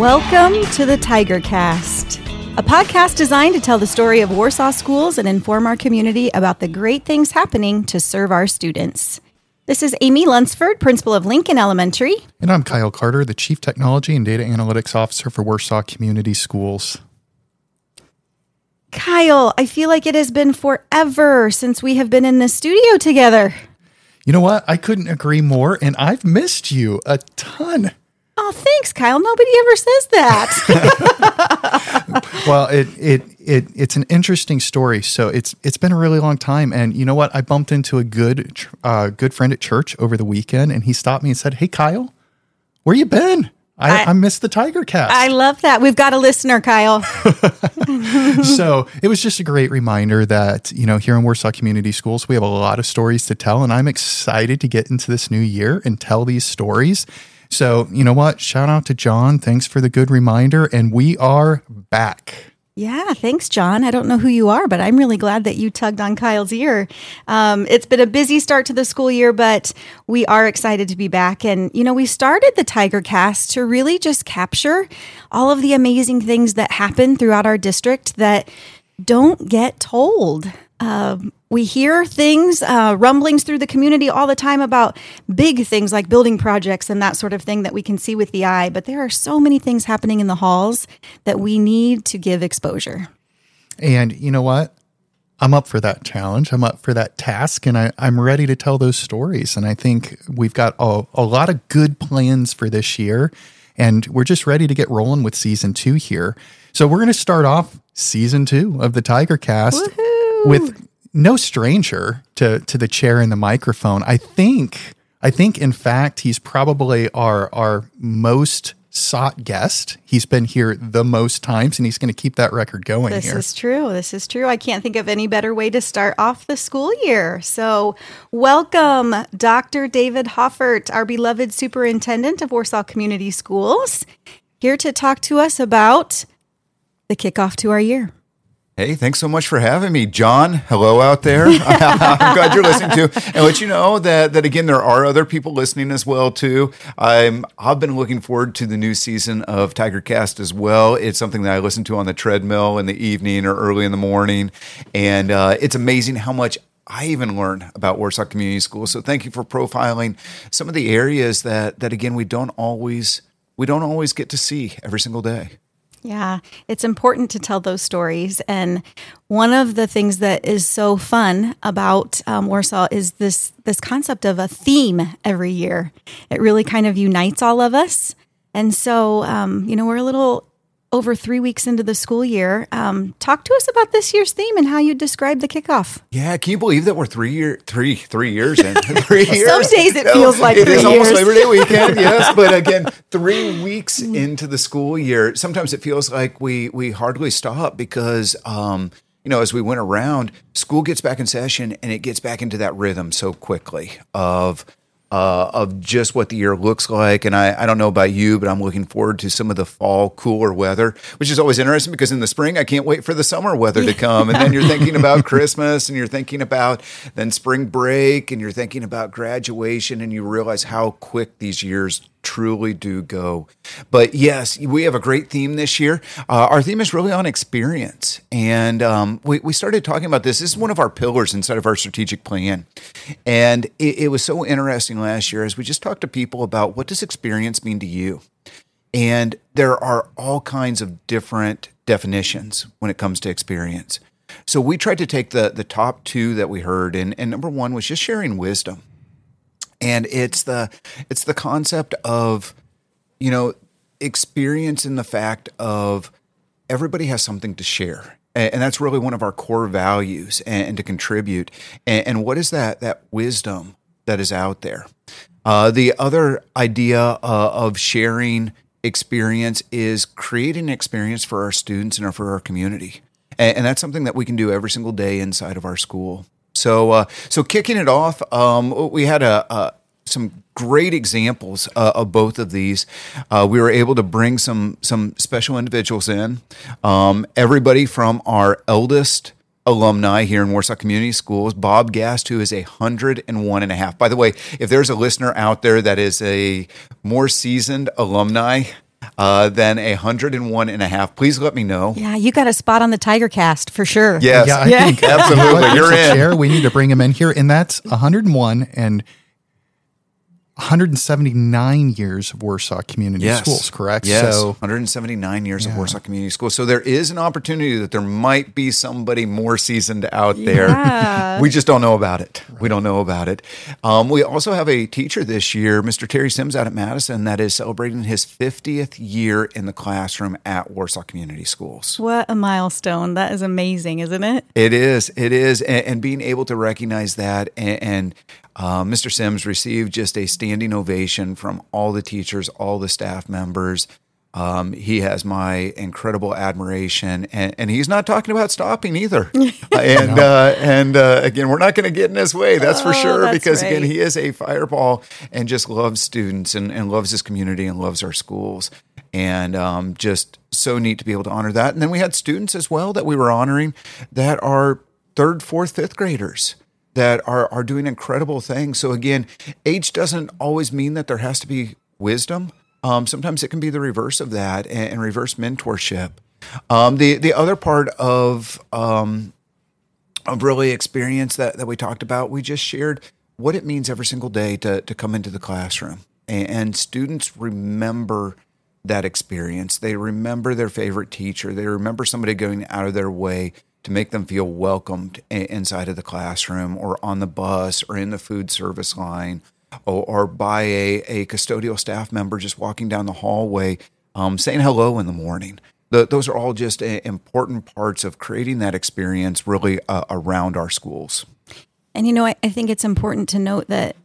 Welcome to the Tiger Cast, a podcast designed to tell the story of Warsaw schools and inform our community about the great things happening to serve our students. This is Aimee Lunsford, principal of Lincoln Elementary. And I'm Kyle Carter, the Chief Technology and Data Analytics Officer for Warsaw Community Schools. Kyle, I feel like it has been forever since we have been in the studio together. You know what? I couldn't agree more, and I've missed you a ton. Oh, thanks, Kyle. Nobody ever says that. well, it it it it's an interesting story. So it's it's been a really long time, and you know what? I bumped into a good uh, good friend at church over the weekend, and he stopped me and said, "Hey, Kyle, where you been?" I, I, I missed the Tiger Cast. I love that. We've got a listener, Kyle. so it was just a great reminder that, you know, here in Warsaw Community Schools, we have a lot of stories to tell. And I'm excited to get into this new year and tell these stories. So, you know what? Shout out to John. Thanks for the good reminder. And we are back. Yeah, thanks, John. I don't know who you are, but I'm really glad that you tugged on Kyle's ear. Um, it's been a busy start to the school year, but we are excited to be back. And, you know, we started the Tiger Cast to really just capture all of the amazing things that happen throughout our district that don't get told. Um, we hear things, uh, rumblings through the community all the time about big things like building projects and that sort of thing that we can see with the eye. But there are so many things happening in the halls that we need to give exposure. And you know what? I'm up for that challenge. I'm up for that task, and I, am ready to tell those stories. And I think we've got a, a lot of good plans for this year, and we're just ready to get rolling with season two here. So we're going to start off season two of the Tiger Cast Woo-hoo! With no stranger to to the chair and the microphone. I think I think in fact he's probably our our most sought guest. He's been here the most times and he's going to keep that record going this here. is true. This is true. I can't think of any better way to start off the school year. So, welcome Dr. David Hoffert, our beloved superintendent of Warsaw Community Schools, here to talk to us about the kickoff to our year. Hey, thanks so much for having me, John. Hello out there. I'm glad you're listening to, and let you know that that again there are other people listening as well too. I'm I've been looking forward to the new season of Tiger Cast as well. It's something that I listen to on the treadmill in the evening or early in the morning, and uh, it's amazing how much I even learn about Warsaw Community School. So thank you for profiling some of the areas that that again we don't always we don't always get to see every single day. Yeah, it's important to tell those stories. And one of the things that is so fun about um, Warsaw is this this concept of a theme every year. It really kind of unites all of us. And so, um, you know, we're a little over three weeks into the school year. Um, talk to us about this year's theme and how you describe the kickoff. Yeah, can you believe that we're three year three three years in? three years. Some days it feels like it is years. almost Labor Day weekend. yes, but again, three weeks into the school year, sometimes it feels like we we hardly stop because. Um, you know, as we went around, school gets back in session and it gets back into that rhythm so quickly of uh, of just what the year looks like. And I, I don't know about you, but I'm looking forward to some of the fall cooler weather, which is always interesting because in the spring, I can't wait for the summer weather to come. And then you're thinking about Christmas and you're thinking about then spring break and you're thinking about graduation and you realize how quick these years truly do go. But yes, we have a great theme this year. Uh, our theme is really on experience. And um, we, we started talking about this. This is one of our pillars inside of our strategic plan. And it, it was so interesting last year as we just talked to people about what does experience mean to you? And there are all kinds of different definitions when it comes to experience. So we tried to take the the top two that we heard, and, and number one was just sharing wisdom and it's the it's the concept of you know experience in the fact of everybody has something to share. And, that's really one of our core values and, to contribute. And, what is that that wisdom that is out there? Uh, the other idea uh, of sharing experience is creating an experience for our students and for our community. And that's something that we can do every single day inside of our school so, uh, so kicking it off, um, we had a, a some great examples uh, of both of these. Uh, we were able to bring some some special individuals in. Um, everybody from our eldest alumni here in Warsaw Community Schools, Bob Gast, who is a hundred and one and a half. By the way, if there's a listener out there that is a more seasoned alumni, uh, then a 101 and a half, please let me know. Yeah, you got a spot on the Tiger Cast for sure. Yes. Yeah, I Yeah. think Absolutely. What, You're a in. chair. We need to bring him in here, and that's 101 and 179 years of Warsaw Community Schools. Correct. Yes. So 179 years of Warsaw Community Schools. So there is an opportunity that there might be somebody more seasoned out there. Yeah. we just don't know about it. We don't know about it. Um, we also have a teacher this year, Mr. Terry Sims out at Madison, that is celebrating his 50th year in the classroom at Warsaw Community Schools. What a milestone. That is amazing, isn't it? It is. It is. And, and being able to recognize that. And, and uh, Mr. Sims received just a standing ovation from all the teachers, all the staff members. Um, he has my incredible admiration, and, and he's not talking about stopping either. Uh, and uh, and uh, again, we're not going to get in his way, that's for Oh, sure, that's because again, he is a fireball and just loves students and, and loves his community and loves our schools. And um, just so neat to be able to honor that. And then we had students as well that we were honoring that are third, fourth, fifth graders that are are doing incredible things. So again, age doesn't always mean that there has to be wisdom. Um, sometimes it can be the reverse of that and, and reverse mentorship. Um, the the other part of um, of really experience that, that we talked about, we just shared what it means every single day to, to come into the classroom. And, and students remember that experience. They remember their favorite teacher. They remember somebody going out of their way to make them feel welcomed inside of the classroom or on the bus or in the food service line or, or by a, a custodial staff member just walking down the hallway um, saying hello in the morning. The, those are all just uh, important parts of creating that experience really uh, around our schools. And you know, I, I think it's important to note that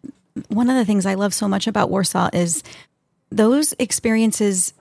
one of the things I love so much about Warsaw is those experiences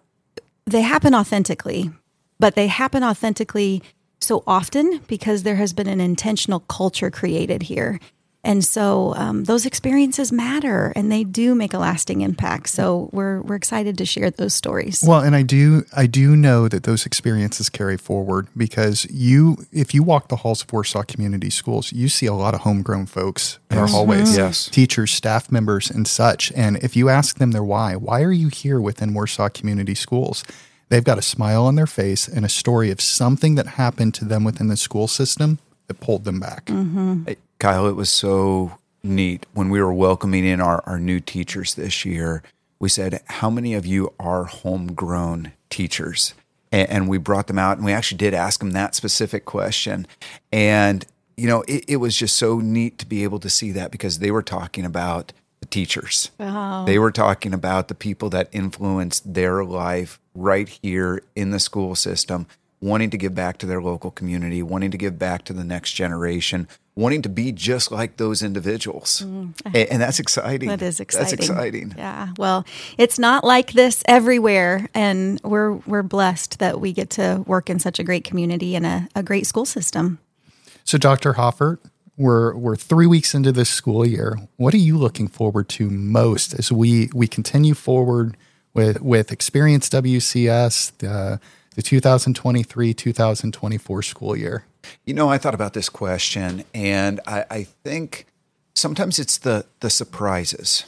they happen authentically, but they happen authentically so often because there has been an intentional culture created here. And so um, those experiences matter and they do make a lasting impact. So we're, we're excited to share those stories. Well, and I do I do know that those experiences carry forward because you if you walk the halls of Warsaw Community Schools, you see a lot of homegrown folks in our hallways. Yes. Teachers, staff members, and such. And if you ask them their why, why are you here within Warsaw Community Schools? They've got a smile on their face and a story of something that happened to them within the school system that pulled them back. Mm-hmm. Hey, Kyle, it was so neat when we were welcoming in our, our new teachers this year. We said, How many of you are homegrown teachers? And, and we brought them out and we actually did ask them that specific question. And, you know, it, it was just so neat to be able to see that because they were talking about the teachers. Oh. They were talking about the people that influenced their life right here in the school system, wanting to give back to their local community, wanting to give back to the next generation, wanting to be just like those individuals. Mm. And, and that's exciting. That is exciting. That's exciting. Yeah. Well, it's not like this everywhere, and we're we're blessed that we get to work in such a great community and a, a great school system. So, Dr. Hoffert, we're we're three weeks into this school year. What are you looking forward to most as we we continue forward with with Experience WCS the the 2023 2024 school year? You know, I thought about this question, and I, I think sometimes it's the the surprises.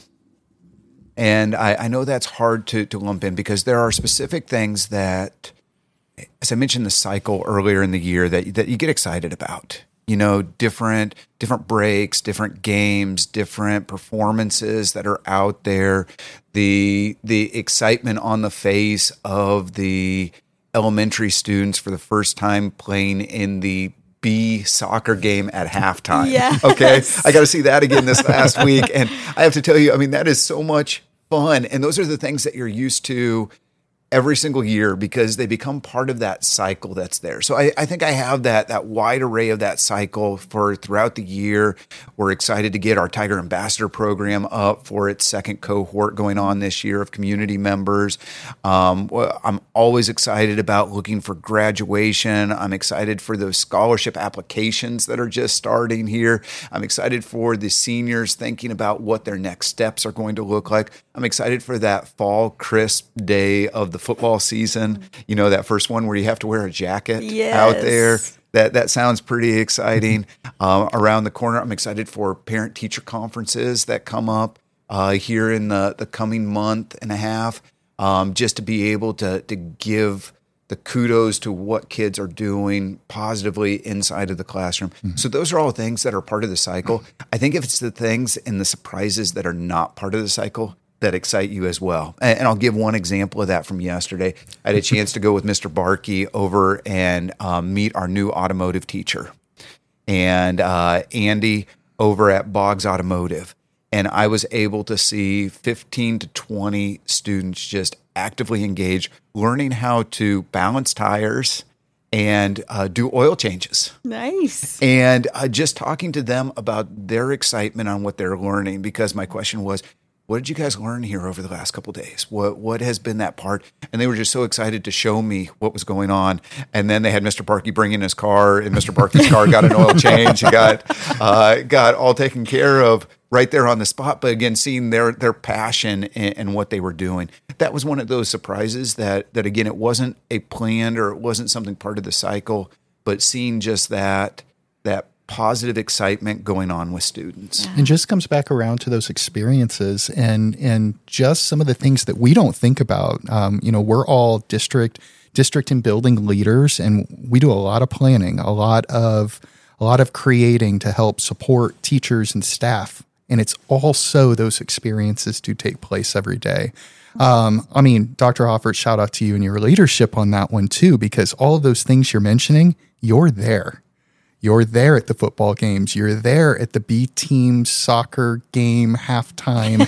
And I, I know that's hard to, to lump in because there are specific things that, as I mentioned, the cycle earlier in the year that that you get excited about. You know, different different breaks, different games, different performances that are out there. The the excitement on the face of the elementary students for the first time playing in the B soccer game at halftime. Yes. Okay. I got to see that again this last week. And I have to tell you, I mean, that is so much fun. And those are the things that you're used to every single year because they become part of that cycle that's there. So I, I think I have that that wide array of that cycle for throughout the year. We're excited to get our Tiger Ambassador program up for its second cohort going on this year of community members. Um, I'm always excited about looking for graduation. I'm excited for those scholarship applications that are just starting here. I'm excited for the seniors thinking about what their next steps are going to look like. I'm excited for that fall crisp day of the football season. You know, that first one where you have to wear a jacket out there. That that sounds pretty exciting. Um, around the corner, I'm excited for parent teacher conferences that come up uh, here in the the coming month and a half. um, just to be able to to give the kudos to what kids are doing positively inside of the classroom. So those are all things that are part of the cycle. I think if it's the things and the surprises that are not part of the cycle that excite you as well. And, and I'll give one example of that from yesterday. I had a chance to go with Mr. Barkey over and um, meet our new automotive teacher and uh, Andy over at Boggs Automotive. And I was able to see 15 to 20 students just actively engaged, learning how to balance tires and uh, do oil changes. Nice. And uh, just talking to them about their excitement on what they're learning, because my question was, what did you guys learn here over the last couple days? What what has been that part? And they were just so excited to show me what was going on. And then they had Mr. Barkey bring in his car, and Mr. Barkey's car got an oil change and got uh, got all taken care of right there on the spot. But again, seeing their their passion and, and what they were doing, that was one of those surprises that that again it wasn't a planned or it wasn't something part of the cycle, but seeing just that that positive excitement going on with students. and just comes back around to those experiences and and just some of the things that we don't think about um, you know we're all district district and building leaders and we do a lot of planning a lot of a lot of creating to help support teachers and staff and it's also those experiences do take place every day um, I mean, Dr. Hoffert, shout out to you and your leadership on that one too, because all of those things you're mentioning, you're there. You're there at the football games. You're there at the B team soccer game halftime.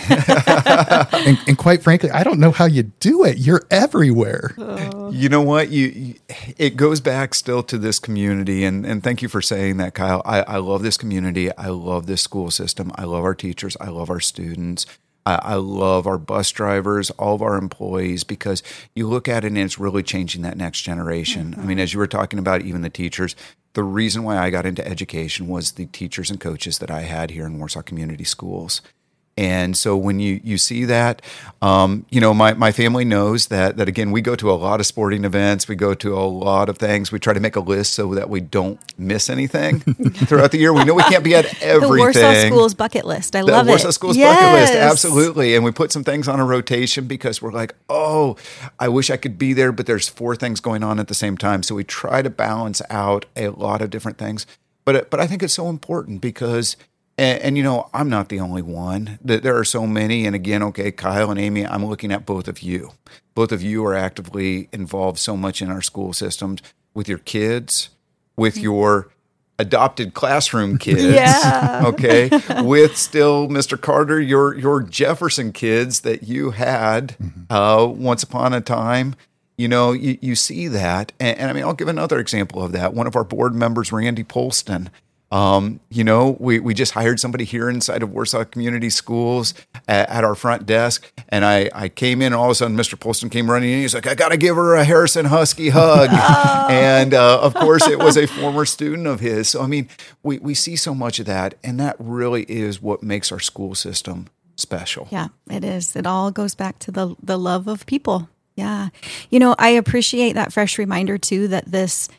and, and quite frankly, I don't know how you do it. You're everywhere. Oh. You know what? You, you it goes back still to this community, and and thank you for saying that, Kyle. I, I love this community. I love this school system. I love our teachers. I love our students. I, I love our bus drivers, all of our employees, because you look at it and it's really changing that next generation. I mean, mm-hmm. as you were talking about, even the teachers. The reason why I got into education was the teachers and coaches that I had here in Warsaw Community Schools. And so when you you see that, um, you know, my, my family knows that that again, we go to a lot of sporting events, we go to a lot of things. We try to make a list so that we don't miss anything throughout the year. We know we can't be at everything. The Warsaw Schools bucket list. I love it. The love Warsaw it. Schools Yes. bucket list, absolutely. And we put some things on a rotation because we're like, oh, I wish I could be there, but there's four things going on at the same time. So we try to balance out a lot of different things. But but I think it's so important because. And, and you know, I'm not the only one. That there are so many. And again, okay, Kyle and Aimee, I'm looking at both of you. Both of you are actively involved so much in our school systems with your kids, with your adopted classroom kids. Yeah. Okay. With still, Mr. Carter, your your Jefferson kids that you had uh, once upon a time. You know, you, you see that. And, and I mean, I'll give another example of that. One of our board members, Randy Polston, um, you know, we, we just hired somebody here inside of Warsaw Community Schools at, at our front desk. And I, I came in, and all of a sudden, Mr. Polston came running in. He's like, I got to give her a Harrison Husky hug. And uh, of course, it was a former student of his. So, I mean, we, we see so much of that. And that really is what makes our school system special. Yeah, it is. It all goes back to the the love of people. Yeah. You know, I appreciate that fresh reminder too that this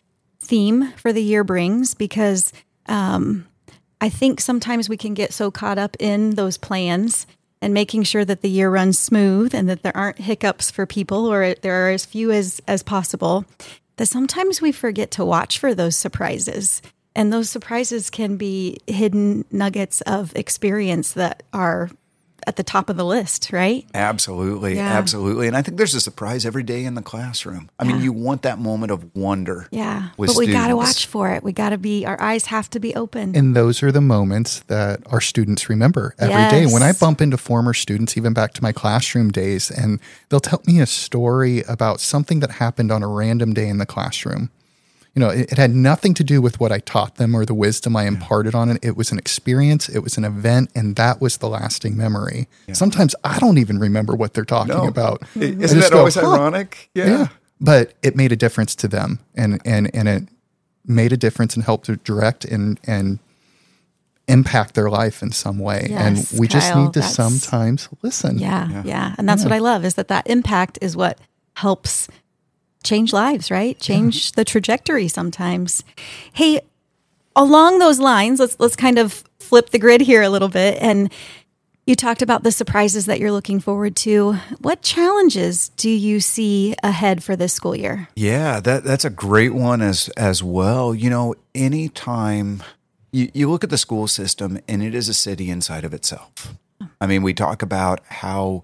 theme for the year brings because um, I think sometimes we can get so caught up in those plans and making sure that the year runs smooth and that there aren't hiccups for people or there are as few as as possible that sometimes we forget to watch for those surprises. And those surprises can be hidden nuggets of experience that are at the top of the list, right? Absolutely, Yeah. absolutely. And I think there's a surprise every day in the classroom. I mean, you want that moment of wonder. Yeah. with but we got to watch for it. We got to be, our eyes have to be open. And those are the moments that our students remember every day. When I bump into former students, even back to my classroom days, and they'll tell me a story about something that happened on a random day in the classroom. You know, it, it had nothing to do with what I taught them or the wisdom I imparted on it. It was an experience, it was an event, and that was the lasting memory. Sometimes I don't even remember what they're talking No. about. I- I Isn't that go, always "Huh." ironic? yeah. But it made a difference to them and and and it made a difference and helped to direct and and impact their life in some way. Yes, and we just need to sometimes listen. yeah, yeah. And that's what I love is that that impact is what helps change lives, right? Change the trajectory sometimes. Hey, along those lines, let's let's kind of flip the grid here a little bit and You talked about the surprises that you're looking forward to. What challenges do you see ahead for this school year? Yeah, that that's a great one as as well. You know, anytime you, you look at the school system and it is a city inside of itself. Oh. I mean, we talk about how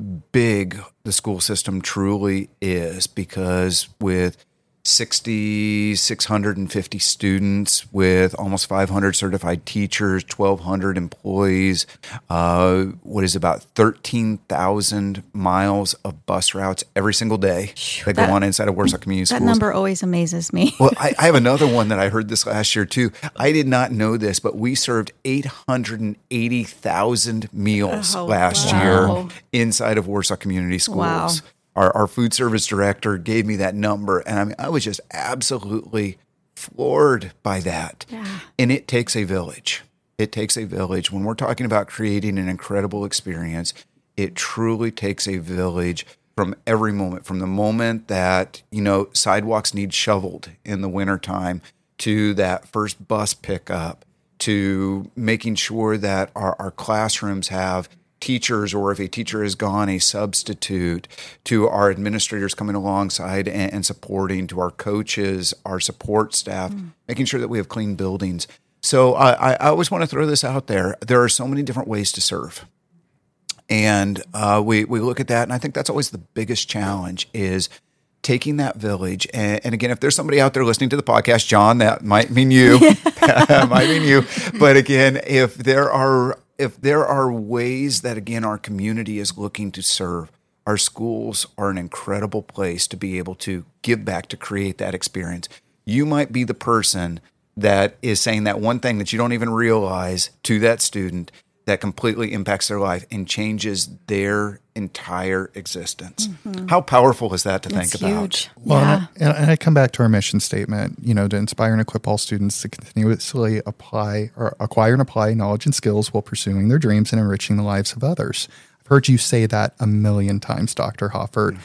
big the school system truly is because with 6,650 students with almost 500 certified teachers, 1,200 employees, uh, what is about 13,000 miles of bus routes every single day that, that- go on inside of Warsaw Community Schools. That number always amazes me. Well, I, I have another one that I heard this last year too. I did not know this, but we served 880,000 meals Oh, last wow. year inside of Warsaw Community Schools. Wow. Our, our food service director gave me that number, and I mean, I was just absolutely floored by that. Yeah. And it takes a village. It takes a village. When we're talking about creating an incredible experience, it truly takes a village from every moment, from the moment that, you know, sidewalks need shoveled in the wintertime to that first bus pickup to making sure that our, our classrooms have teachers or if a teacher is gone a substitute to our administrators coming alongside and, and supporting to our coaches our support staff making sure that we have clean buildings so I, I always want to throw this out there there are so many different ways to serve and uh, we we look at that, and I think that's always the biggest challenge is taking that village. And, and again, if there's somebody out there listening to the podcast, John, that might mean you, that might mean you. But again, if there are if there are ways that again our community is looking to serve, our schools are an incredible place to be able to give back to create that experience. You might be the person that is saying that one thing that you don't even realize to that student that completely impacts their life and changes their entire existence. Mm-hmm. How powerful is that to think It's about? Well, yeah. and, I, and I come back to our mission statement, you know, to inspire and equip all students to continuously apply or acquire and apply knowledge and skills while pursuing their dreams and enriching the lives of others. I've heard you say that a million times, Dr. Hoffert.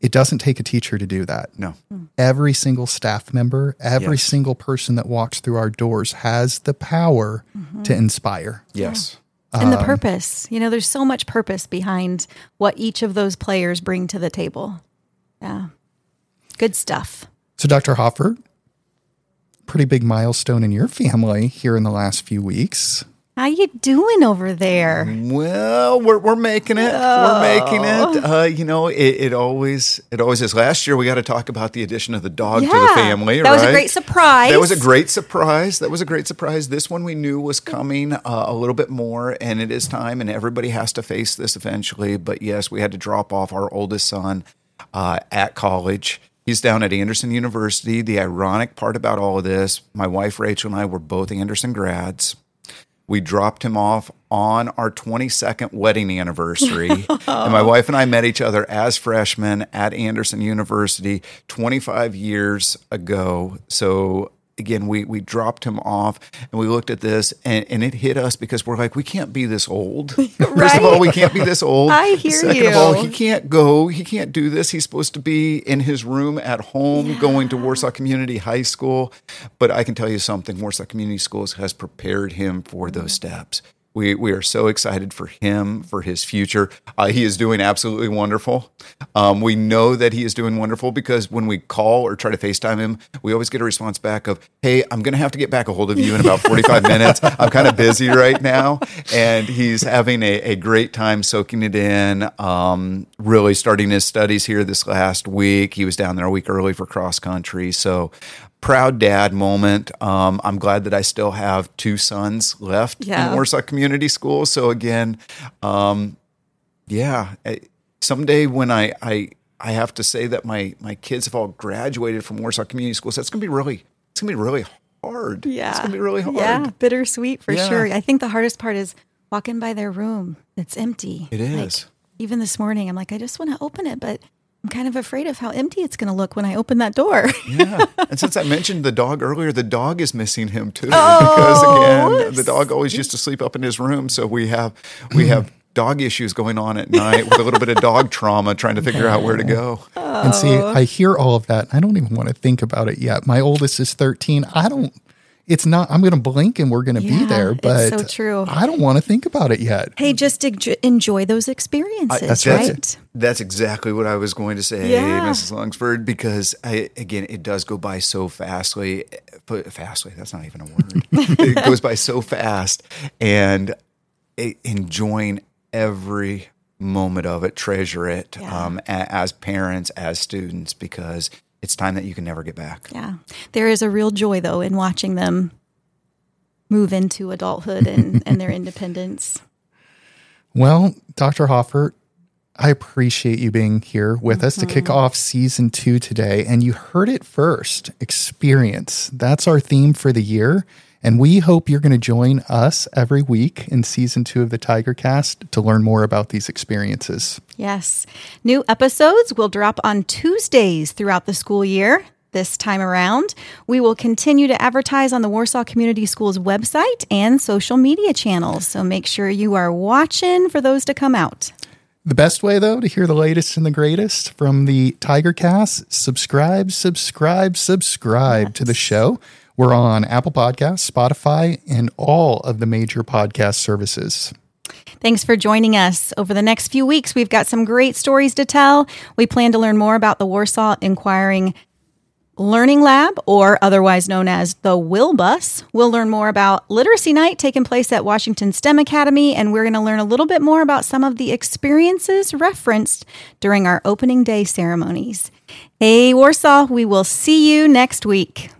It doesn't take a teacher to do that. No. Mm. Every single staff member, every Yes. single person that walks through our doors has the power mm-hmm. to inspire. Yes. And the Um, purpose. You know, there's so much purpose behind what each of those players bring to the table. Yeah. Good stuff. So, Dr. Hoffert, pretty big milestone in your family here in the last few weeks. How you doing over there? Well, we're, we're making it. We're making it. Uh, you know, it, it always it always is. Last year we got to talk about the addition of the dog to the Yeah. family. That was a great surprise. That was a great surprise. That was a great surprise. This one we knew was coming uh, a little bit more, and it is time, and everybody has to face this eventually. But yes, we had to drop off our oldest son uh, at college. He's down at Anderson University. The ironic part about all of this, my wife Rachel and I were both Anderson grads. We dropped him off on our 22nd wedding anniversary. and my wife and I met each other as freshmen at Anderson University 25 years ago. So again, we we dropped him off and we looked at this and, and it hit us because we're like, we can't be this old. First of all, we can't be this old. I hear Second of all, he can't go. He can't do this. He's supposed to be in his room at home going to Warsaw Community High School. But I can tell you something Warsaw Community Schools has prepared him for those steps. We, we are so excited for him, for his future. Uh, he is doing absolutely wonderful. Um, we know that he is doing wonderful because when we call or try to FaceTime him, we always get a response back of, Hey, I'm going to have to get back a hold of you in about 45 minutes. I'm kind of busy right now. And he's having a, a great time soaking it in, um, really starting his studies here this last week. He was down there a week early for cross country. So, proud dad moment. Um, I'm glad that I still have two sons left Yeah. in Warsaw Community School. So again, um, yeah, eh, someday when I, I I have to say that my my kids have all graduated from Warsaw Community School, so that's gonna be really it's gonna be really hard. Yeah. it's gonna be really hard. Yeah, bittersweet for Yeah. sure. I think the hardest part is walking by their room. It's empty. It is. Like, even this morning, I'm like, I just want to open it, but I'm kind of afraid of how empty it's going to look when I open that door. Yeah. And since I mentioned the dog earlier, the dog is missing him too. Oh, because again, the dog always used to sleep up in his room. So we have we have dog issues going on at night with a little bit of dog trauma trying to figure out where to go. And see, oh. I hear all of that. I don't even want to think about it yet. My oldest is 13. I don't, it's not i'm going to blink and we're going to Yeah, be there it's but so true. i don't want to think about it yet Hey, just enjoy those experiences, that's right? it. That's exactly what I was going to say, Yeah. Mrs. Longsford, because I, again, it does go by so fastly. But fastly, that's not even a word. it goes by so fast, and it, enjoying every moment of it, treasure it Yeah. um, as parents, as students, because it's time that you can never get back. Yeah. There is a real joy, though, in watching them move into adulthood and, and their independence. Well, Dr. Hoffert, I appreciate you being here with us to kick Mm-hmm. off season two today. And you heard it first experience. That's our theme for the year. And we hope you're going to join us every week in season two of the Tiger Cast to learn more about these experiences. Yes. New episodes will drop on Tuesdays throughout the school year. This time around, we will continue to advertise on the Warsaw Community Schools website and social media channels. So make sure you are watching for those to come out. The best way, though, to hear the latest and the greatest from the Tiger Cast, subscribe, subscribe, subscribe to the show. We're on Apple Podcasts, Spotify, and all of the major podcast services. Thanks for joining us. Over the next few weeks, we've got some great stories to tell. We plan to learn more about the Warsaw Inquiring Learning Lab, or otherwise known as the Will Bus. We'll learn more about Literacy Night taking place at Washington STEM Academy, and we're going to learn a little bit more about some of the experiences referenced during our opening day ceremonies. Hey, Warsaw, we will see you next week.